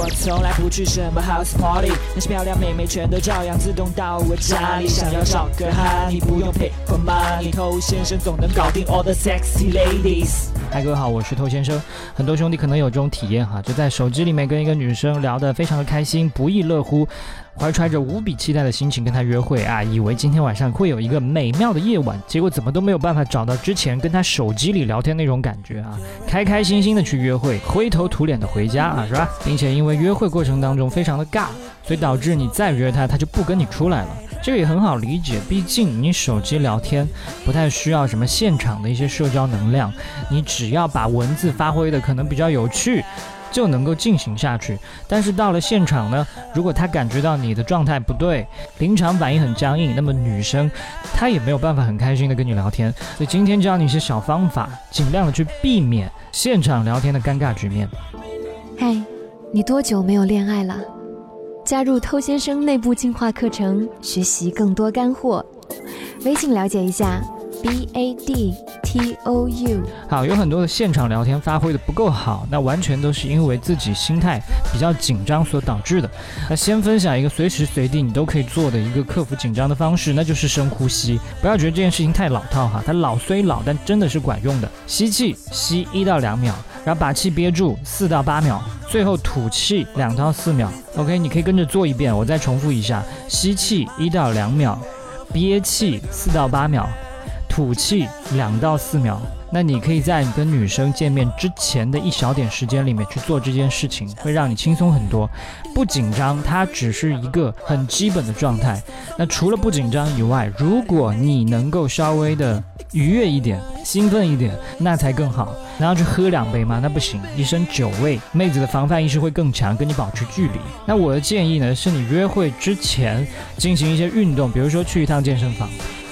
我从来不去什么 house party，那些漂亮妹妹全都照样自动到我家里。想要找个 honey，不用 pay for money，偷先生总能搞定 all the sexy ladies。嗨，各位好，我是偷先生。很多兄弟可能有这种体验哈，就在手机里面跟一个女生聊得非常的开心，不亦乐乎，怀揣着无比期待的心情跟她约会啊，以为今天晚上会有一个美妙的夜晚，结果怎么都没有办法找到之前跟她手机里聊天那种感觉啊，开开心心的去约会，灰头土脸的回家啊，是吧？并且因为约会过程当中非常的尬，所以导致你再约她，她就不跟你出来了。这个也很好理解，毕竟你手机聊天不太需要什么现场的一些社交能量，你只要把文字发挥的可能比较有趣，就能够进行下去。但是到了现场呢，如果他感觉到你的状态不对，临场反应很僵硬，那么女生她也没有办法很开心的跟你聊天。所以今天教你一些小方法，尽量的去避免现场聊天的尴尬局面。嗨，你多久没有恋爱了？加入偷先生内部进化课程，学习更多干货。微信了解一下，b a d t o u。好，有很多的现场聊天发挥的不够好，那完全都是因为自己心态比较紧张所导致的。那先分享一个随时随地你都可以做的一个克服紧张的方式，那就是深呼吸。不要觉得这件事情太老套哈，它老虽老，但真的是管用的。吸气，吸一到两秒，然后把气憋住四到八秒。最后吐气两到四秒，OK，你可以跟着做一遍，我再重复一下：吸气一到两秒，憋气四到八秒，吐气两到四秒。那你可以在跟女生见面之前的一小点时间里面去做这件事情，会让你轻松很多，不紧张。它只是一个很基本的状态。那除了不紧张以外，如果你能够稍微的愉悦一点、兴奋一点，那才更好。然后去喝两杯吗？那不行，一身酒味，妹子的防范意识会更强，跟你保持距离。那我的建议呢，是你约会之前进行一些运动，比如说去一趟健身房。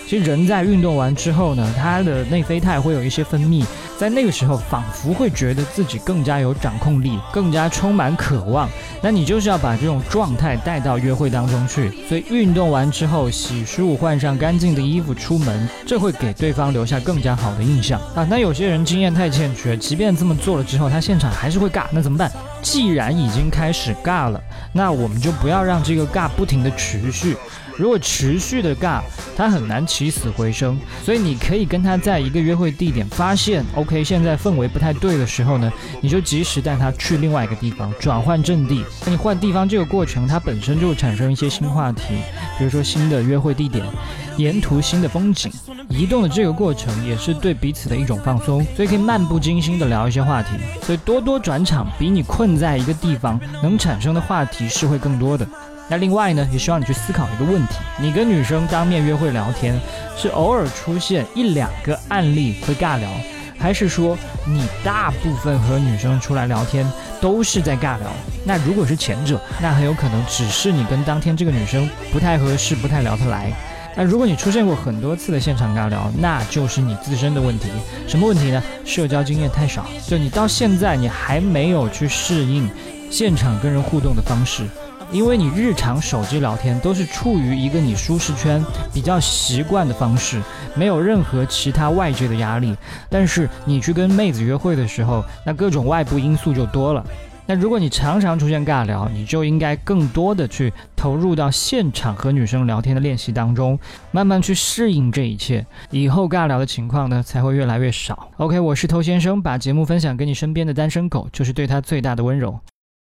其实人在运动完之后呢，他的内啡肽会有一些分泌，在那个时候仿佛会觉得自己更加有掌控力，更加充满渴望。那你就是要把这种状态带到约会当中去。所以运动完之后，洗漱，换上干净的衣服出门，这会给对方留下更加好的印象啊。那有些人经验太欠缺，即便这么做了之后，他现场还是会尬，那怎么办？既然已经开始尬了，那我们就不要让这个尬不停的持续。如果持续的尬，他很难起死回生。所以你可以跟他在一个约会地点发现，OK，现在氛围不太对的时候呢，你就及时带他去另外一个地方转换阵地。那你换地方这个过程，它本身就产生一些新话题，比如说新的约会地点，沿途新的风景，移动的这个过程也是对彼此的一种放松，所以可以漫不经心的聊一些话题。所以多多转场，比你困在一个地方能产生的话题是会更多的。那另外呢，也希望你去思考一个问题：你跟女生当面约会聊天，是偶尔出现一两个案例会尬聊，还是说你大部分和女生出来聊天都是在尬聊？那如果是前者，那很有可能只是你跟当天这个女生不太合适，不太聊得来。那如果你出现过很多次的现场尬聊，那就是你自身的问题。什么问题呢？社交经验太少，就你到现在你还没有去适应现场跟人互动的方式。因为你日常手机聊天都是处于一个你舒适圈比较习惯的方式，没有任何其他外界的压力。但是你去跟妹子约会的时候，那各种外部因素就多了。那如果你常常出现尬聊，你就应该更多的去投入到现场和女生聊天的练习当中，慢慢去适应这一切，以后尬聊的情况呢才会越来越少。OK，我是头先生，把节目分享给你身边的单身狗，就是对他最大的温柔。